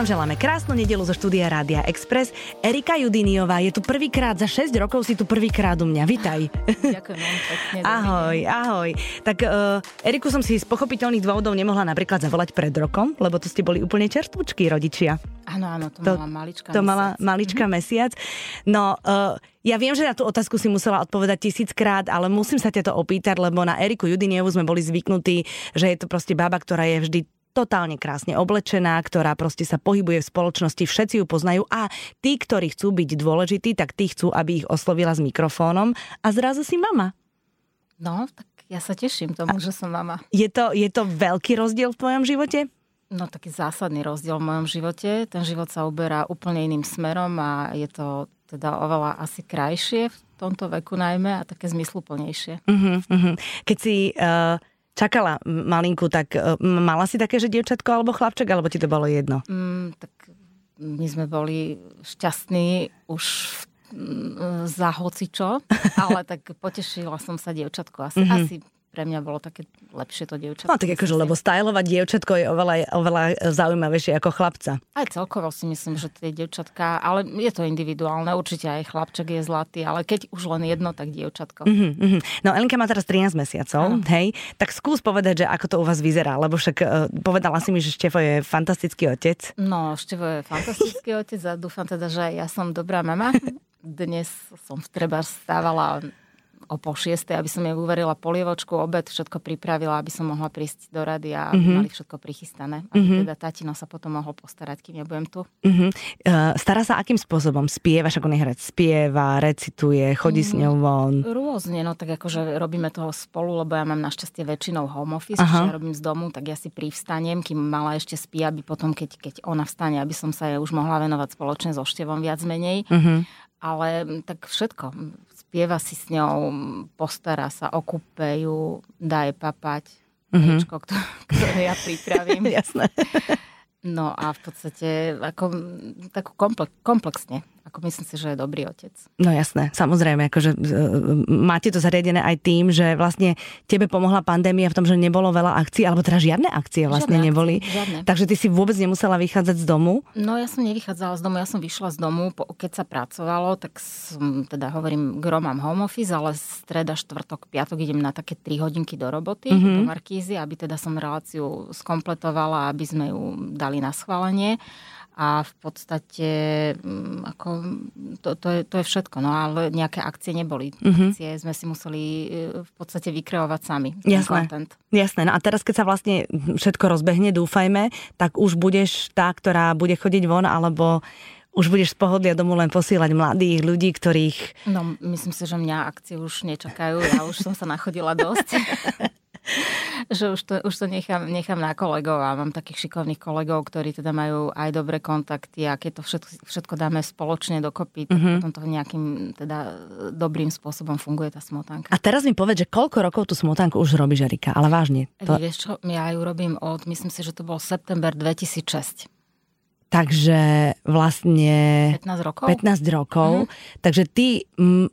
vám želáme krásnu nedelu zo štúdia Rádia Express. Erika Judiniová je tu prvýkrát, za 6 rokov si tu prvýkrát u mňa. Vitaj. Ďakujem pekne. Ahoj, ahoj. Tak uh, Eriku som si z pochopiteľných dôvodov nemohla napríklad zavolať pred rokom, lebo to ste boli úplne čerstvučky rodičia. Áno, áno, to, to mala malička To mesiac. mala malička mm-hmm. mesiac. No, uh, ja viem, že na tú otázku si musela odpovedať tisíckrát, ale musím sa ťa to opýtať, lebo na Eriku Judinievu sme boli zvyknutí, že je to proste baba, ktorá je vždy totálne krásne oblečená, ktorá proste sa pohybuje v spoločnosti, všetci ju poznajú a tí, ktorí chcú byť dôležití, tak tí chcú, aby ich oslovila s mikrofónom a zrazu si mama. No, tak ja sa teším tomu, a že som mama. Je to, je to veľký rozdiel v tvojom živote? No taký zásadný rozdiel v mojom živote. Ten život sa uberá úplne iným smerom a je to teda oveľa asi krajšie v tomto veku najmä a také zmysluplnejšie. Uh-huh, uh-huh. Keď si uh, čakala malinku, tak e, mala si také, že dievčatko alebo chlapček, alebo ti to bolo jedno? Mm, tak my sme boli šťastní už za hocičo, ale tak potešila som sa dievčatko. Asi, mm-hmm. asi pre mňa bolo také lepšie to dievčatko. No tak akože, lebo stylovať dievčatko je oveľa, oveľa zaujímavejšie ako chlapca. Aj celkovo si myslím, že tie dievčatka, ale je to individuálne, určite aj chlapček je zlatý, ale keď už len jedno, tak dievčatko. Mm-hmm, mm-hmm. No Elinka má teraz 13 mesiacov, ano. hej, tak skús povedať, že ako to u vás vyzerá, lebo však uh, povedala si mi, že Štefo je fantastický otec. No, Štefo je fantastický otec a dúfam teda, že ja som dobrá mama. Dnes som treba stávala o pol šiestej, aby som jej uverila polievočku, obed, všetko pripravila, aby som mohla prísť do rady a mm-hmm. mali všetko prichystané. Aby mm-hmm. teda tatino sa potom mohol postarať, kým nebudem tu. Mm-hmm. Uh, stará sa akým spôsobom? Spievaš, ako nehrať? Spieva, recituje, chodí mm, s ňou von? Rôzne, no tak akože robíme toho spolu, lebo ja mám našťastie väčšinou home office, čiže ja robím z domu, tak ja si privstanem, kým mala ešte spí, aby potom, keď, keď ona vstane, aby som sa jej už mohla venovať spoločne so števom viac menej. Mm-hmm ale tak všetko. Spieva si s ňou, postará sa, okupe ju, dá jej papať, mm-hmm. ktoré ja pripravím. Jasné. No a v podstate ako, tak komplexne ako myslím si, že je dobrý otec. No jasné, samozrejme, akože e, máte to zariadené aj tým, že vlastne tebe pomohla pandémia v tom, že nebolo veľa akcií, alebo teda žiadne akcie vlastne žiadne neboli. Akcie, žiadne. Takže ty si vôbec nemusela vychádzať z domu? No ja som nevychádzala z domu, ja som vyšla z domu, keď sa pracovalo, tak som, teda hovorím, gro mám home office, ale streda, štvrtok, piatok idem na také 3 hodinky do roboty, mm-hmm. do Markízy, aby teda som reláciu skompletovala, aby sme ju dali na schválenie a v podstate mm, ako, to, to, je, to je všetko. No ale nejaké akcie neboli. Mm-hmm. Akcie sme si museli e, v podstate vykreovať sami. Jasné. Jasné. No a teraz, keď sa vlastne všetko rozbehne, dúfajme, tak už budeš tá, ktorá bude chodiť von, alebo už budeš z pohodlia domu len posílať mladých ľudí, ktorých... No, myslím si, že mňa akcie už nečakajú. Ja už som sa nachodila dosť. že už to, už to nechám, nechám na kolegov a mám takých šikovných kolegov, ktorí teda majú aj dobré kontakty a keď to všetko, všetko dáme spoločne dokopy, tak mm-hmm. potom to nejakým teda dobrým spôsobom funguje tá smotanka. A teraz mi povedz, že koľko rokov tú smotanku už robíš, Erika, ale vážne. To... Vieš čo, ja ju robím od, myslím si, že to bol september 2006. Takže vlastne... 15 rokov. 15 rokov. Mm-hmm. Takže ty m-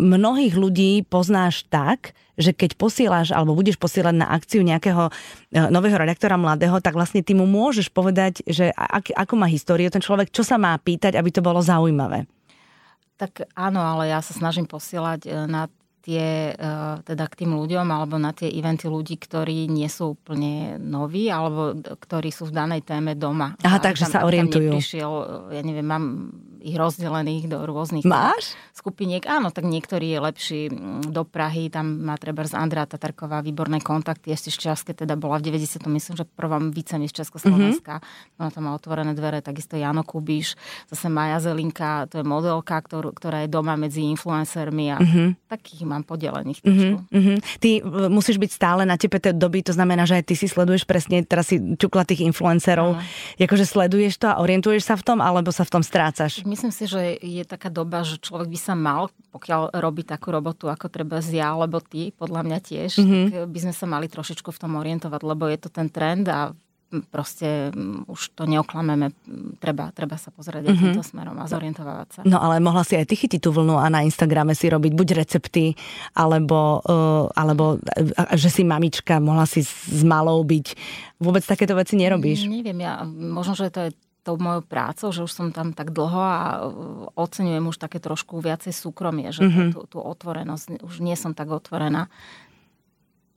mnohých ľudí poznáš tak, že keď posieláš alebo budeš posielať na akciu nejakého e, nového redaktora mladého, tak vlastne ty mu môžeš povedať, že ak, ako má históriu ten človek, čo sa má pýtať, aby to bolo zaujímavé. Tak áno, ale ja sa snažím posielať e, na tie, e, teda k tým ľuďom alebo na tie eventy ľudí, ktorí nie sú úplne noví alebo ktorí sú v danej téme doma. Aha, takže sa orientujú. Prišiel, ja neviem, mám ich rozdelených do rôznych Máš? skupiniek. Áno, tak niektorý je lepší do Prahy, tam má treba z Andrea Tatarková výborné kontakty, ešte šťastke teda bola v 90. myslím, že prvom vicemi z Československa. Mm-hmm. Ona tam má otvorené dvere, takisto Jano Kubíš, zase Maja Zelinka, to je modelka, ktorú, ktorá je doma medzi influencermi a mm-hmm. takých mám podelených Mm-hmm. Mm-hmm. Ty musíš byť stále na tepe tej doby, to znamená, že aj ty si sleduješ presne, teraz si čukla tých influencerov, akože sleduješ to a orientuješ sa v tom, alebo sa v tom strácaš? Myslím si, že je taká doba, že človek by sa mal, pokiaľ robí takú robotu, ako treba ja, alebo ty, podľa mňa tiež, mm-hmm. tak by sme sa mali trošičku v tom orientovať, lebo je to ten trend a proste už to neoklameme, treba, treba sa pozrieť mm-hmm. týmto smerom a zorientovať sa. No ale mohla si aj ty chytiť tú vlnu a na Instagrame si robiť buď recepty, alebo, uh, alebo uh, že si mamička, mohla si s malou byť. Vôbec takéto veci nerobíš? Neviem, ja, možno, že to je tou mojou prácou, že už som tam tak dlho a e, oceňujem už také trošku viacej súkromie, že mm-hmm. tú, tú otvorenosť, už nie som tak otvorená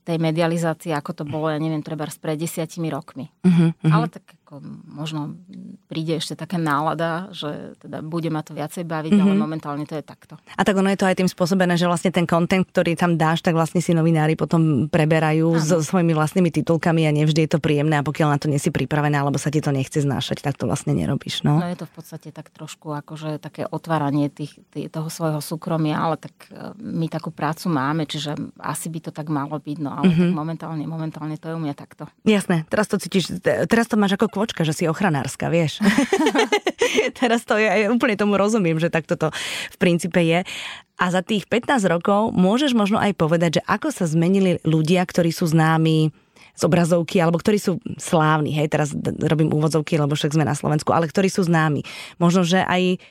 tej medializácii, ako to bolo, ja neviem, treba pred desiatimi rokmi. Uh-huh, uh-huh. Ale tak ako možno príde ešte taká nálada, že teda bude ma to viacej baviť, uh-huh. ale momentálne to je takto. A tak ono je to aj tým spôsobené, že vlastne ten kontent, ktorý tam dáš, tak vlastne si novinári potom preberajú ano. so svojimi vlastnými titulkami a nevždy je to príjemné a pokiaľ na to nie si pripravená, alebo sa ti to nechce znášať, tak to vlastne nerobíš. No, no je to v podstate tak trošku akože také otváranie tých, tých, toho svojho súkromia, ale tak e, my takú prácu máme, čiže asi by to tak malo byť. No ale mm-hmm. momentálne, momentálne to je u mňa takto. Jasné, teraz to cítiš, teraz to máš ako kvočka, že si ochranárska, vieš. teraz to ja úplne tomu rozumiem, že takto to v princípe je. A za tých 15 rokov môžeš možno aj povedať, že ako sa zmenili ľudia, ktorí sú známi z obrazovky, alebo ktorí sú slávni, hej, teraz robím úvodzovky, lebo však sme na Slovensku, ale ktorí sú známi. Možno, že aj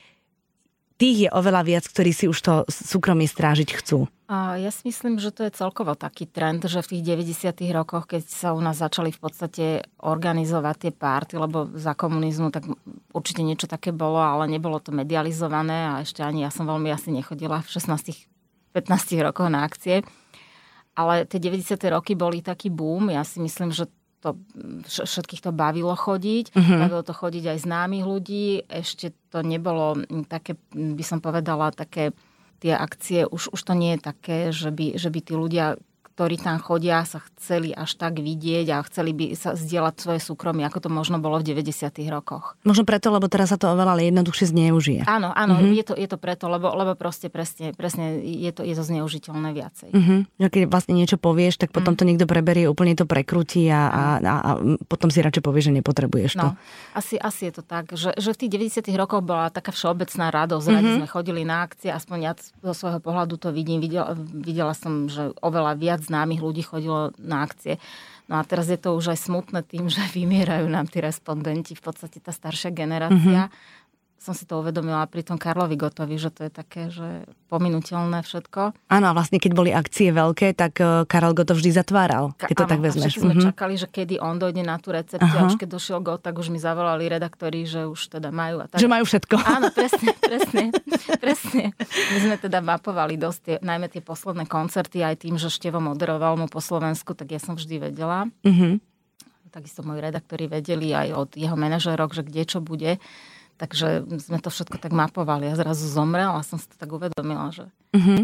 tých je oveľa viac, ktorí si už to súkromie strážiť chcú. A ja si myslím, že to je celkovo taký trend, že v tých 90. rokoch, keď sa u nás začali v podstate organizovať tie párty, lebo za komunizmu tak určite niečo také bolo, ale nebolo to medializované a ešte ani ja som veľmi asi nechodila v 16 15 rokoch na akcie. Ale tie 90. roky boli taký boom. Ja si myslím, že to, všetkých to bavilo chodiť. Uh-huh. Bavilo to chodiť aj známych ľudí. Ešte to nebolo také, by som povedala, také tie akcie, už, už to nie je také, že by, že by tí ľudia ktorí tam chodia, sa chceli až tak vidieť a chceli by sa zdieľať svoje súkromie, ako to možno bolo v 90. rokoch. Možno preto, lebo teraz sa to oveľa jednoduchšie zneužije. Áno, áno, mm-hmm. je, to, je to preto, lebo, lebo proste presne, presne je, to, je to zneužiteľné viacej. Mm-hmm. Keď vlastne niečo povieš, tak potom mm. to niekto preberie, úplne to prekrutí a, a, a, a potom si radšej povieš, že nepotrebuješ to. No, asi, asi je to tak, že, že v tých 90. rokoch bola taká všeobecná radosť, mm-hmm. sme chodili na akcie, aspoň ja zo svojho pohľadu to vidím, videla, videla som, že oveľa viac známych ľudí chodilo na akcie. No a teraz je to už aj smutné tým, že vymierajú nám tí respondenti, v podstate tá staršia generácia. Mm-hmm som si to uvedomila pri tom Karlovi Gotovi, že to je také, že pominuteľné všetko. Áno, a vlastne keď boli akcie veľké, tak e, Karol Gotov vždy zatváral, keď to áno, tak vezmeš. A sme mm-hmm. čakali, že kedy on dojde na tú recepciu Aha. a už keď došiel Got, tak už mi zavolali redaktori, že už teda majú. A tak. Že majú všetko. Áno, presne, presne, presne. My sme teda mapovali dosť, tie, najmä tie posledné koncerty aj tým, že Števo moderoval mu po Slovensku, tak ja som vždy vedela. Mm-hmm. Takisto moji redaktori vedeli aj od jeho manažérok, že kde čo bude. Takže sme to všetko tak mapovali a zrazu zomrel a som si to tak uvedomila, že, mm-hmm.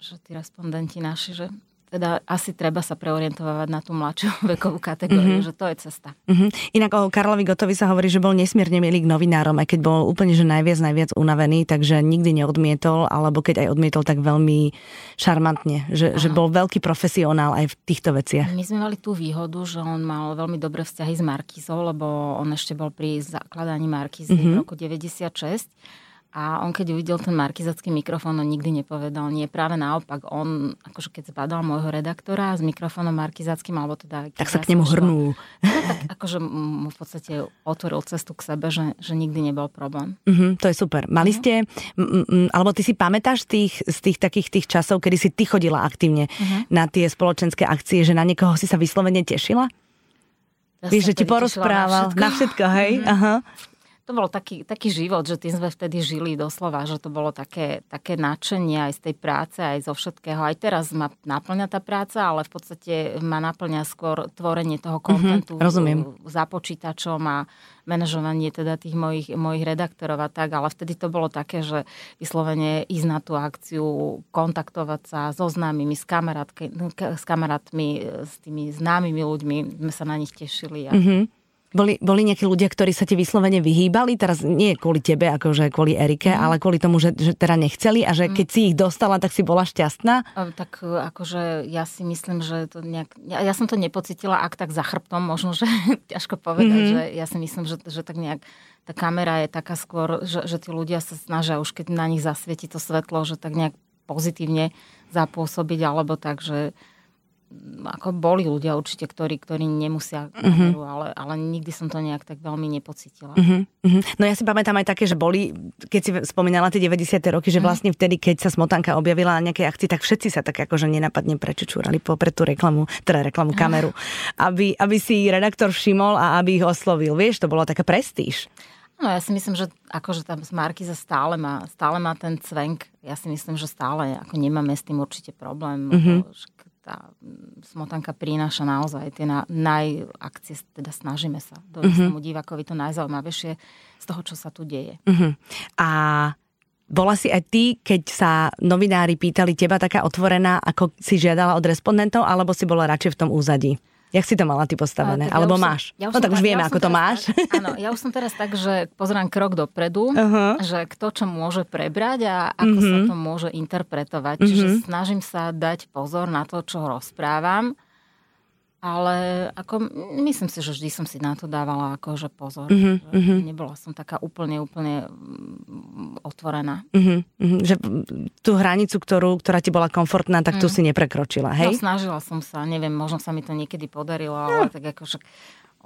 že tí respondenti naši, že teda asi treba sa preorientovať na tú mladšiu vekovú kategóriu, mm-hmm. že to je cesta. Mm-hmm. Inak o Karlovi Gotovi sa hovorí, že bol nesmierne milý k novinárom, aj keď bol úplne že najviac, najviac unavený, takže nikdy neodmietol, alebo keď aj odmietol, tak veľmi šarmantne, že, že bol veľký profesionál aj v týchto veciach. My sme mali tú výhodu, že on mal veľmi dobré vzťahy s Markizou, lebo on ešte bol pri zakladaní Markizy mm-hmm. v roku 96 a on keď uvidel ten markizacký mikrofón, on nikdy nepovedal nie. Práve naopak, on, akože keď zbadal môjho redaktora s mikrofónom markizackým, alebo teda... Tak sa k nemu hrnul. No, tak akože mu v podstate otvoril cestu k sebe, že, že nikdy nebol problém. Uh-huh, to je super. Mali uh-huh. ste, m, m, alebo ty si pamätáš tých, z tých takých tých časov, kedy si ty chodila aktívne uh-huh. na tie spoločenské akcie, že na niekoho si sa vyslovene tešila? Ja Vieš, že ti porozprával na všetko, na všetko hej? Uh-huh. Aha to bol taký, taký život, že tým sme vtedy žili doslova, že to bolo také, také nadšenie aj z tej práce, aj zo všetkého. Aj teraz ma naplňa tá práca, ale v podstate ma naplňa skôr tvorenie toho mhm, kontentu mm-hmm, rozumiem. za počítačom a manažovanie teda tých mojich, mojich redaktorov a tak, ale vtedy to bolo také, že vyslovene ísť na tú akciu, kontaktovať sa so známymi, s, s kamarátmi, s tými známymi ľuďmi, sme sa na nich tešili. A... Mm-hmm. Boli, boli nejakí ľudia, ktorí sa ti vyslovene vyhýbali? Teraz nie kvôli tebe, akože kvôli Erike, mm. ale kvôli tomu, že, že teda nechceli a že mm. keď si ich dostala, tak si bola šťastná? Tak e, akože ja si myslím, že to nejak... Ja, ja som to nepocitila, ak tak za chrbtom, možno, že ťažko povedať, mm. že ja si myslím, že, že tak nejak tá kamera je taká skôr, že, že tí ľudia sa snažia už keď na nich zasvieti to svetlo, že tak nejak pozitívne zapôsobiť, alebo tak, že ako boli ľudia určite, ktorí, ktorí nemusia kameru, uh-huh. ale, ale nikdy som to nejak tak veľmi nepocitila. Uh-huh. Uh-huh. No ja si pamätám aj také, že boli, keď si spomínala tie 90. roky, že vlastne vtedy, keď sa Smotanka objavila na nejakej akcii, tak všetci sa tak akože nenapadne prečučúrali pre tú reklamu, teda reklamu kameru, aby, aby si redaktor všimol a aby ich oslovil. Vieš, to bolo taká prestíž. No ja si myslím, že akože tá Markiza stále má, stále má ten cvenk. Ja si myslím, že stále ako nemáme s tým určite problém. Mm-hmm. Tá smotanka prináša naozaj tie na, najakcie, teda snažíme sa dojsť mm-hmm. tomu divákovi to najzaujímavejšie z toho, čo sa tu deje. Mm-hmm. A bola si aj ty, keď sa novinári pýtali teba taká otvorená, ako si žiadala od respondentov, alebo si bola radšej v tom úzadí? Jak si to mala ty postavené? A, Alebo ja máš? Som, ja no tak už vieme, ja ako to máš. Tak, áno, ja už som teraz tak, že pozerám krok dopredu, uh-huh. že kto čo môže prebrať a ako uh-huh. sa to môže interpretovať. Uh-huh. Čiže snažím sa dať pozor na to, čo rozprávam ale ako, myslím si, že vždy som si na to dávala akože pozor. Uh-huh, uh-huh. Nebola som taká úplne, úplne mm, otvorená. Uh-huh, uh-huh. Že tú hranicu, ktorú, ktorá ti bola komfortná, tak tu uh-huh. si neprekročila, hej? No snažila som sa, neviem, možno sa mi to niekedy podarilo, ale tak ako však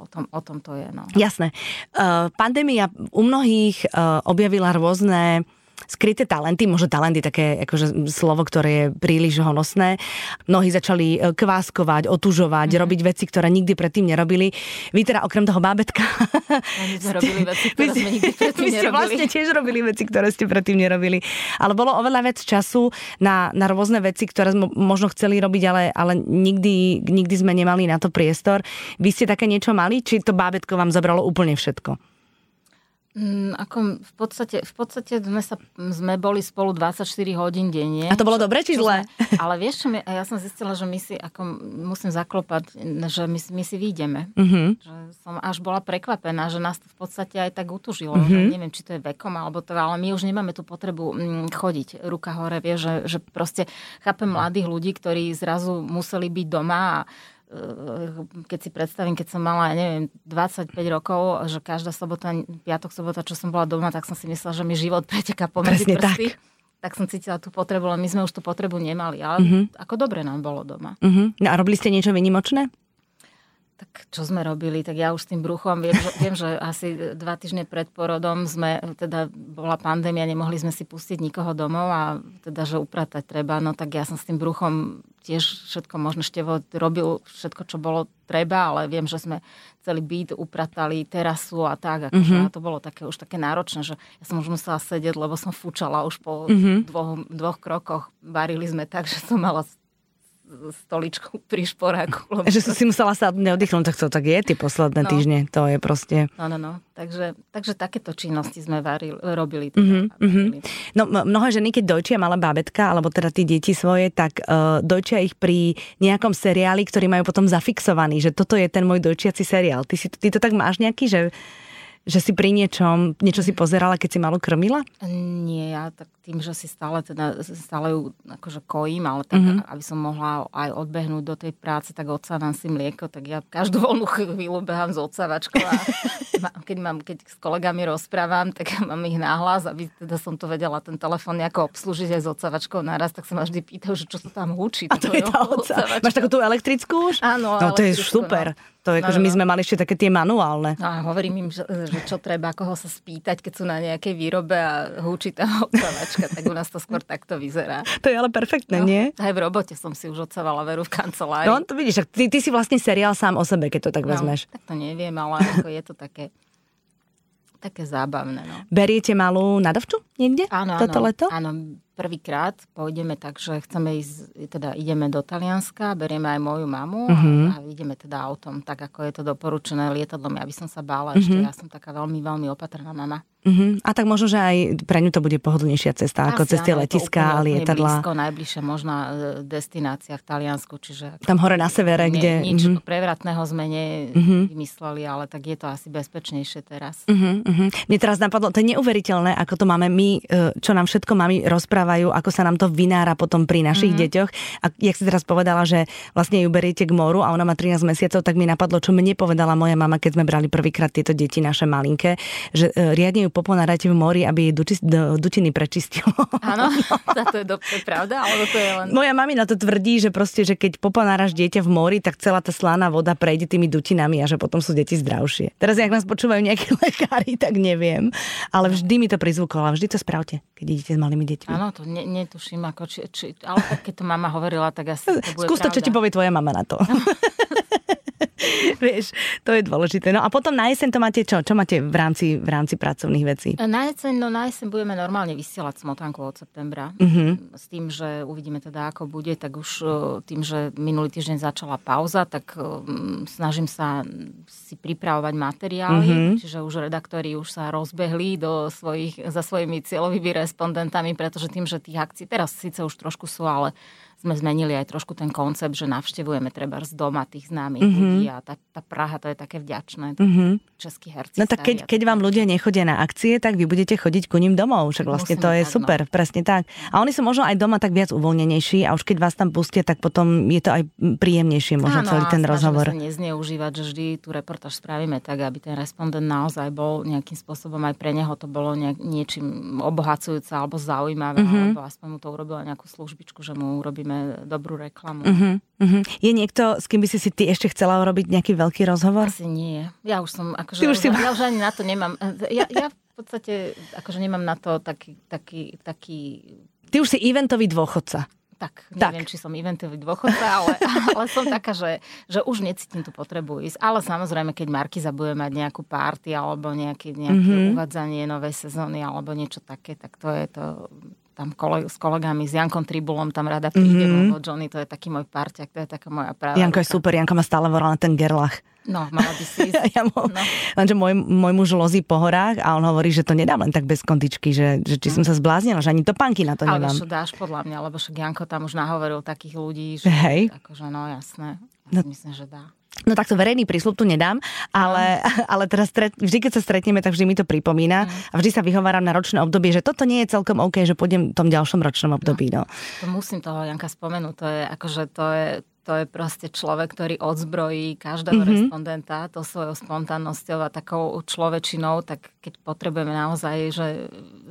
o tom, o tom to je. No. Jasné. Uh, pandémia u mnohých uh, objavila rôzne skryté talenty, možno talenty také akože slovo, ktoré je príliš honosné. Mnohí začali e, kváskovať, otužovať, mm-hmm. robiť veci, ktoré nikdy predtým nerobili. Vy teda okrem toho bábetka... My sme robili veci, ktoré sme nikdy predtým Vy ste vlastne tiež robili veci, ktoré ste predtým nerobili. Ale bolo oveľa vec času na, na rôzne veci, ktoré sme možno chceli robiť, ale, ale nikdy, nikdy sme nemali na to priestor. Vy ste také niečo mali? Či to bábetko vám zabralo úplne všetko? Mm, ako v podstate, v podstate sme, sa, sme boli spolu 24 hodín denne. A to bolo dobre či zle? Ale vieš čo, ja som zistila, že my si, ako musím zaklopať, že my, my si vyjdeme. Uh-huh. Že som až bola prekvapená, že nás to v podstate aj tak utužilo. Uh-huh. Že neviem, či to je vekom, alebo to, ale my už nemáme tú potrebu mm, chodiť ruka hore, vieš, že, že proste chápem mladých ľudí, ktorí zrazu museli byť doma a keď si predstavím, keď som mala, neviem, 25 rokov, že každá sobota, piatok, sobota, čo som bola doma, tak som si myslela, že mi život preteká pomedzi Presne prsty. Tak. tak som cítila tú potrebu, ale my sme už tú potrebu nemali. Ale uh-huh. ako dobre nám bolo doma. Uh-huh. No a robili ste niečo vynimočné? Tak čo sme robili? Tak ja už s tým bruchom viem, že, viem, že asi dva týždne pred porodom sme, teda bola pandémia, nemohli sme si pustiť nikoho domov a teda, že upratať treba. No tak ja som s tým bruchom tiež všetko možno števo robil všetko, čo bolo treba, ale viem, že sme celý byt upratali, terasu a tak. Akože mm-hmm. A to bolo také už také náročné, že ja som už musela sedieť, lebo som fúčala už po mm-hmm. dvoch, dvoch krokoch. Varili sme tak, že som mala stoličku pri šporáku. Lebo... Že si musela sa neoddychnúť, tak to tak je tie posledné no. týždne, to je proste... No, no, no. Takže, takže takéto činnosti sme varili, robili. Teda, mm-hmm. varili. No mnohé ženy, keď dojčia malé bábetka, alebo teda tí deti svoje, tak uh, dojčia ich pri nejakom seriáli, ktorý majú potom zafixovaný, že toto je ten môj dojčiaci seriál. Ty, si, ty to tak máš nejaký, že že si pri niečom, niečo si pozerala, keď si malú krmila? Nie, ja tak tým, že si stále, teda, stále ju akože kojím, ale tak, mm-hmm. aby som mohla aj odbehnúť do tej práce, tak odsávam si mlieko, tak ja každú voľnú chvíľu behám s odsávačkou a keď, mám, keď s kolegami rozprávam, tak mám ich náhlas, aby teda som to vedela ten telefón nejako obslúžiť aj s odsávačkou naraz, tak sa ma vždy pýtajú, že čo sa tam húči. A to je tá odsávačka. Máš takú tú elektrickú už? Áno. No to je super. No. To je, no, že my sme mali ešte také tie manuálne. No a hovorím im, že, že čo treba, koho sa spýtať, keď sú na nejakej výrobe a húči tá odsavačka, tak u nás to skôr takto vyzerá. To je ale perfektné, no, nie? Aj v robote som si už odsávala veru v kancelárii. No to vidíš, ty, ty si vlastne seriál sám o sebe, keď to tak no, vezmeš. Tak to neviem, ale ako je to také také zábavné. No. Beriete malú nadovču niekde áno, toto áno, leto? Áno, prvýkrát pôjdeme tak, že chceme ísť, teda ideme do Talianska, berieme aj moju mamu uh-huh. a, a ideme teda autom, tak ako je to doporučené lietadlom. Ja by som sa bála uh-huh. ešte, ja som taká veľmi, veľmi opatrná mama. Uh-huh. A tak možno, že aj pre ňu to bude pohodlnejšia cesta, Asi, ako cez tie letiská a lietadla. Blízko, najbližšia možná e, destinácia v Taliansku, čiže... Tam hore na severe, nie, kde... Nič uh-huh. prevratného sme nevymysleli, uh-huh. ale tak je to asi bezpečnejšie teraz. Uh-huh. Mne teraz napadlo, to je neuveriteľné, ako to máme my, e, čo nám všetko mami rozprávať rozprávajú, ako sa nám to vynára potom pri našich mm-hmm. deťoch. A jak si teraz povedala, že vlastne ju beriete k moru a ona má 13 mesiacov, tak mi napadlo, čo mne povedala moja mama, keď sme brali prvýkrát tieto deti naše malinké, že e, riadne ju poponárate v mori, aby jej duči, dutiny prečistilo. Áno, to je, do, to je pravda, alebo to je len... Moja mamina to tvrdí, že proste, že keď poponáraš dieťa v mori, tak celá tá slaná voda prejde tými dutinami a že potom sú deti zdravšie. Teraz, ak nás počúvajú nejakí lekári, tak neviem. Ale vždy mi to prizvukovalo. Vždy to spravte, keď idete s malými deťmi. Áno, to ne, netuším, ako či, či, ale keď to mama hovorila, tak asi to bude Skús to, čo ti povie tvoja mama na to. Vieš, to je dôležité. No a potom na jeseň to máte čo? Čo máte v rámci, v rámci pracovných vecí? Na jeseň, no na jeseň budeme normálne vysielať smotanku od septembra. Uh-huh. S tým, že uvidíme teda, ako bude, tak už e, tým, že minulý týždeň začala pauza, tak um, snažím sa si pripravovať materiály, uh-huh. čiže už redaktori už sa rozbehli do svojich, za svojimi cieľovými respondentami, pretože tým, že tých akcií teraz síce už trošku sú, ale sme zmenili aj trošku ten koncept, že navštevujeme treba z doma tých známych mm-hmm. ľudí a tá, tá Praha to je také vďačné. Mm-hmm. Českí herci. No tak keď, keď vám ľudia nechodia na akcie, tak vy budete chodiť ku ním domov. Však vlastne to je tak, super, no. presne tak. A oni sú možno aj doma tak viac uvoľnenejší a už keď vás tam pustia, tak potom je to aj príjemnejšie možno Áno, celý ten rozhovor. Sa nezneužívať, že vždy tú reportáž spravíme tak, aby ten respondent naozaj bol nejakým spôsobom aj pre neho to bolo nejak, niečím obohacujúce alebo zaujímavé, mm-hmm. alebo aspoň mu to urobila nejakú službičku, že mu urobíme robíme dobrú reklamu. Uh-huh. Je niekto, s kým by si si ty ešte chcela urobiť nejaký veľký rozhovor? Asi nie. Ja už som, akože, už si... ja už ani na to nemám. Ja, ja v podstate, akože nemám na to taký, taký, taký... Ty už si eventový dôchodca. Tak, neviem, tak. či som eventový dôchodca, ale, ale som taká, že, že už necítim tú potrebu ísť. Ale samozrejme, keď Markiza bude mať nejakú party alebo nejaké, nejaké mm-hmm. uvádzanie novej sezóny alebo niečo také, tak to je to tam kole, s kolegami, s Jankom Tribulom tam rada prídem, mm-hmm. lebo Johnny to je taký môj parťak, to je taká moja práva. Janko je super, Janko ma stále volal na ten gerlach. No, mala by si ísť. ja mo- no. Lenže môj, môj muž lozí po horách a on hovorí, že to nedám len tak bez kondičky, že, že či mm. som sa zbláznila, že ani to panky na to Ale nemám. Ale dáš podľa mňa, lebo však Janko tam už nahovoril takých ľudí, že Hej. akože no jasné. Ja no, myslím, že dá. No takto verejný prísľub tu nedám, ale, mm. ale teraz stret, vždy, keď sa stretneme, tak vždy mi to pripomína mm. a vždy sa vyhováram na ročné obdobie, že toto nie je celkom OK, že pôjdem v tom ďalšom ročnom období. No. no. To musím toho Janka spomenúť, to je akože to je, to je proste človek, ktorý odzbrojí každého mm-hmm. respondenta to svojou spontánnosťou a takou človečinou, tak keď potrebujeme naozaj, že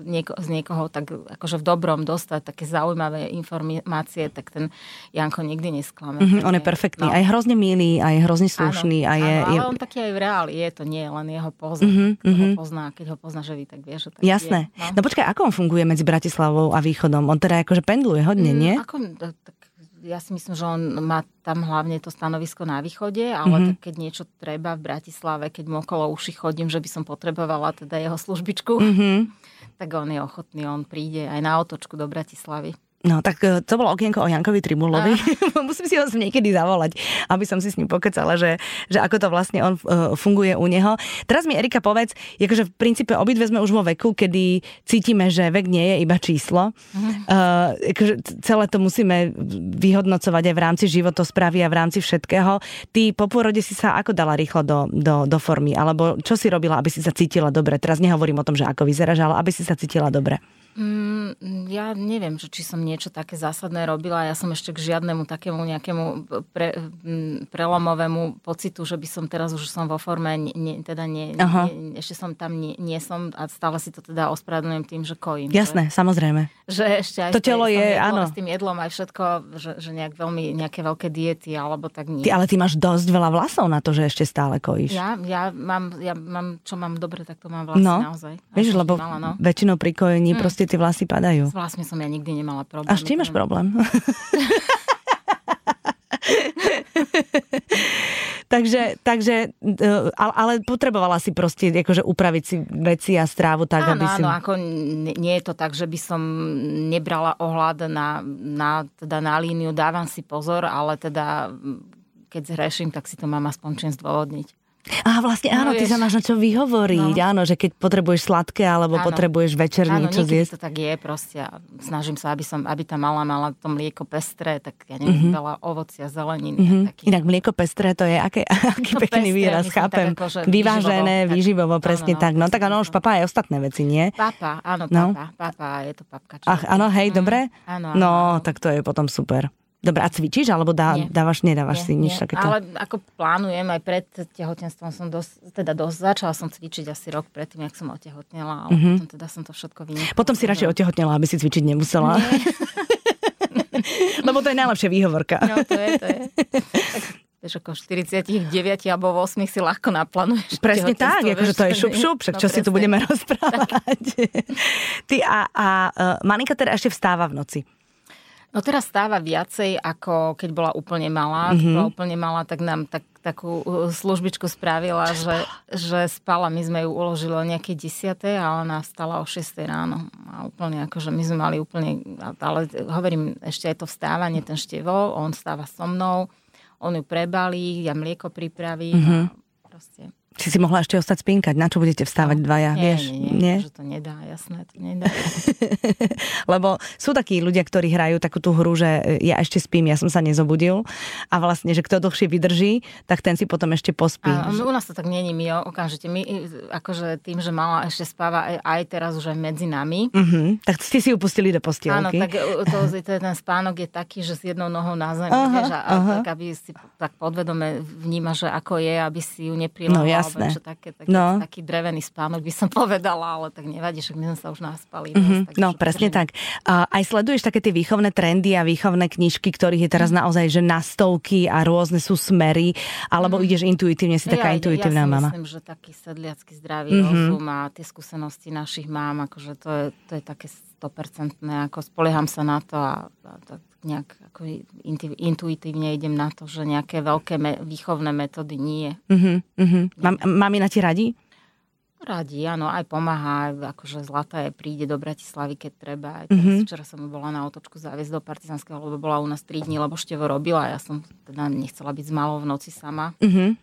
nieko, z niekoho tak akože v dobrom dostať také zaujímavé informácie, tak ten Janko nikdy nesklame. Mm-hmm, on je perfektný, no. aj hrozne milý, aj hrozne slušný. Áno, a je, áno, ale je... on taký aj v reáli je, to nie je len jeho poznať. Mm-hmm, Kto mm-hmm. ho mhm. pozná, keď ho pozná živý, tak vie, že tak Jasné. Je, no. no počkaj, ako on funguje medzi Bratislavou a Východom? On teda akože pendluje hodne, mm, nie? Ako, tak ja si myslím, že on má tam hlavne to stanovisko na východe, ale mm-hmm. tak keď niečo treba v Bratislave, keď mu okolo uši chodím, že by som potrebovala teda jeho službičku, mm-hmm. tak on je ochotný, on príde aj na otočku do Bratislavy. No, tak e, to bolo okienko o Jankovi Tribulovi. Musím si ho niekedy zavolať, aby som si s ním pokecala, že, že ako to vlastne on uh, funguje u neho. Teraz mi Erika povedz, akože v princípe obidve sme už vo veku, kedy cítime, že vek nie je iba číslo. Uh-huh. Uh, akože celé to musíme vyhodnocovať aj v rámci životosprávy a v rámci všetkého. Ty po pôrode si sa ako dala rýchlo do, do, do formy? Alebo čo si robila, aby si sa cítila dobre? Teraz nehovorím o tom, že ako vyzeráš, ale aby si sa cítila dobre. Mm, ja neviem, že či som niečo také zásadné robila. Ja som ešte k žiadnemu takému nejakému pre, mm, prelomovému pocitu, že by som teraz už som vo forme, nie, teda nie, nie, ešte som tam nie, nie som a stále si to teda ospravedlňujem tým, že kojím. Jasné, že, samozrejme. Že ešte aj to telo je, jedlom, áno. S tým jedlom aj všetko, že, že nejak veľmi, nejaké veľké diety alebo tak nie. Ty, ale ty máš dosť veľa vlasov na to, že ešte stále kojíš. Ja, ja, mám, ja mám, čo mám dobre, tak to mám vlasy no. naozaj. Vieš, lebo mala, no. väčšinou pri kojení mm. proste tie vlasy padajú. S vlasmi som ja nikdy nemala problém. Až ty máš problém. takže, takže e, ale, ale potrebovala si proste akože upraviť si veci a strávu tak, áno, aby si... Áno, ako nie je to tak, že by som nebrala ohľad na, na, teda na líniu, dávam si pozor, ale teda keď zhreším, tak si to mám aspoň čím zdôvodniť. A vlastne áno, no, ty sa máš na čo vyhovoriť, no. áno, že keď potrebuješ sladké alebo áno. potrebuješ večer áno, niečo zjesť. to tak je proste. Snažím sa, aby, som, aby tá mala mala to mlieko pestré, tak ja neviem, mm-hmm. veľa ovocia, zeleniny. Mm-hmm. Taký... Inak mlieko pestré to je aké, aký no, pekný pestré, výraz, chápem. Tak, akože Vyvážené, výživovo, výživovo presne áno, no, tak. No tak áno, už papa aj ostatné veci, nie? Papa, áno, no. papa, papa, je to papka. Ach, áno, hej, mm, dobre? Áno, áno. No, tak to je potom super. Dobre, a cvičíš, alebo dá, nie. dávaš, nedávaš nie, si nič nie. takéto? Ale ako plánujem, aj pred tehotenstvom som dosť, teda dosť, začala som cvičiť asi rok predtým, jak som otehotnela, ale mm-hmm. potom teda som to všetko vynechala. Potom si radšej otehotnela, aby si cvičiť nemusela. Lebo to je najlepšia výhovorka. No, to je, to je. Tak, vieš, ako 49 alebo 8 si ľahko naplánuješ. Presne tak, akože to je šup šup, však no, čo presne. si tu budeme rozprávať. Ty a, a uh, malinka teda ešte vstáva v noci. No teraz stáva viacej, ako keď bola úplne malá. Mm-hmm. Keď bola úplne malá, tak nám tak, takú uh, službičku spravila, že, že spala. My sme ju uložili o nejakej desiatej a ona vstala o 6 ráno. A úplne akože my sme mali úplne, ale hovorím, ešte aj to vstávanie, ten števol, on stáva so mnou, on ju prebalí, ja mlieko pripravím mm-hmm. a proste či si mohla ešte ostať spinkať? Na čo budete vstávať no, dvaja? Nie, vieš? nie, nie, nie? Že to nedá, jasné, to nedá. Lebo sú takí ľudia, ktorí hrajú takú tú hru, že ja ešte spím, ja som sa nezobudil a vlastne, že kto dlhšie vydrží, tak ten si potom ešte pospí. A, u nás to tak není, my okamžite, my akože tým, že mala ešte spáva aj, aj teraz už aj medzi nami. Uh-huh. Tak ste si ju pustili do postielky. Áno, tak to, to, ten spánok je taký, že s jednou nohou na zemi, uh-huh, vieš, a, uh-huh. tak aby si tak podvedome vníma, že ako je, aby si ju neprilala. No, jasné. Alebo také, také, no. taký drevený spánok by som povedala, ale tak nevadí, že my sme sa už naspali. Mm-hmm. Dosť, no, presne tak. A aj sleduješ také tie výchovné trendy a výchovné knižky, ktorých je teraz mm. naozaj, že na stovky a rôzne sú smery, alebo mm. ideš intuitívne, si taká ja, intuitívna ja si mama. myslím, že taký sedliacký zdravý mm-hmm. rozum a tie skúsenosti našich mám, akože to je, to je také 100% ako spolieham sa na to a, a tak nejak ako intuitívne idem na to, že nejaké veľké me- výchovné metódy nie. Uh-huh, uh-huh. Mám, mami na ti radi? Radi, áno, aj pomáha, akože zlata je, príde do Bratislavy, keď treba. Aj teraz, uh-huh. Včera som bola na otočku záviesť do Partizanského, lebo bola u nás 3 dní, lebo števo robila ja som teda nechcela byť s malou v noci sama. Uh-huh.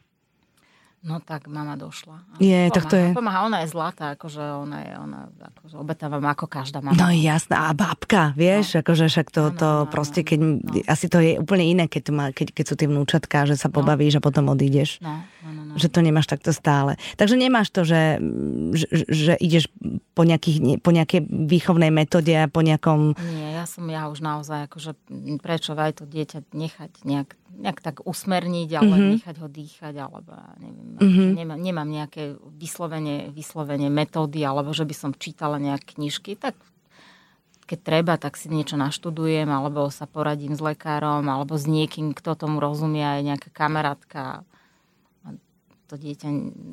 No tak mama došla. Je, pomáha, tak to je. Pomáha, ona je zlatá, akože ona je, ona akože obetávam ako každá mama. No jasná, a babka, vieš, no. akože však to, to no, proste, keď, no. asi to je úplne iné, keď, má, keď, keď sú tie vnúčatka, že sa no. pobavíš no. a potom odídeš. No, no, no, no. Že to nemáš takto stále. Takže nemáš to, že, že, že ideš po, nejakých, po nejakej výchovnej metóde a po nejakom... Nie, ja som ja už naozaj, akože prečo aj to dieťa nechať nejak nejak tak usmerniť, ale mm-hmm. nechať ho dýchať, alebo neviem, mm-hmm. nemám, nemám nejaké vyslovenie, vyslovenie metódy, alebo že by som čítala nejak knižky, tak keď treba, tak si niečo naštudujem, alebo sa poradím s lekárom, alebo s niekým, kto tomu rozumie, aj nejaká kamarátka to dieťa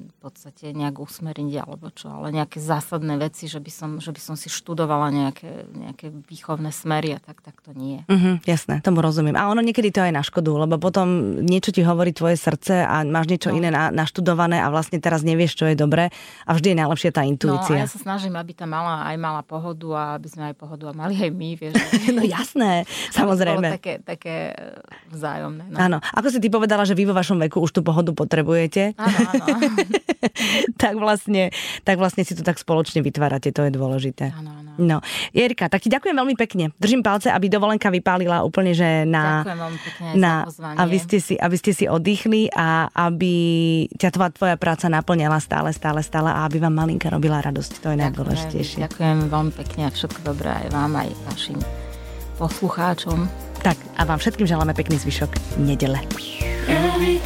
v podstate nejak usmeriť alebo čo, ale nejaké zásadné veci, že by som, že by som si študovala nejaké, nejaké výchovné smery a tak, tak to nie. Uh-huh, jasné, tomu rozumiem. A ono niekedy to aj na škodu, lebo potom niečo ti hovorí tvoje srdce a máš niečo no. iné na, naštudované a vlastne teraz nevieš, čo je dobré a vždy je najlepšia tá intuícia. No ja sa snažím, aby tá mala aj mala pohodu a aby sme aj pohodu a mali aj my, vieš. no jasné, samozrejme. také, také vzájomné. No. Áno, ako si ty povedala, že vy vo vašom veku už tú pohodu potrebujete. Áno, áno. tak, vlastne, tak vlastne si to tak spoločne vytvárate, to je dôležité. Áno, áno. No, Jerika, tak ti ďakujem veľmi pekne. Držím palce, aby dovolenka vypálila úplne, že na... Ďakujem veľmi pekne na, aby ste, si, aby ste si oddychli a aby ťa tvoja, tvoja práca naplňala stále, stále, stále a aby vám malinka robila radosť. To je najdôležitejšie. Ďakujem veľmi pekne a všetko dobré aj vám, aj vašim poslucháčom. Tak a vám všetkým želáme pekný zvyšok nedele. Every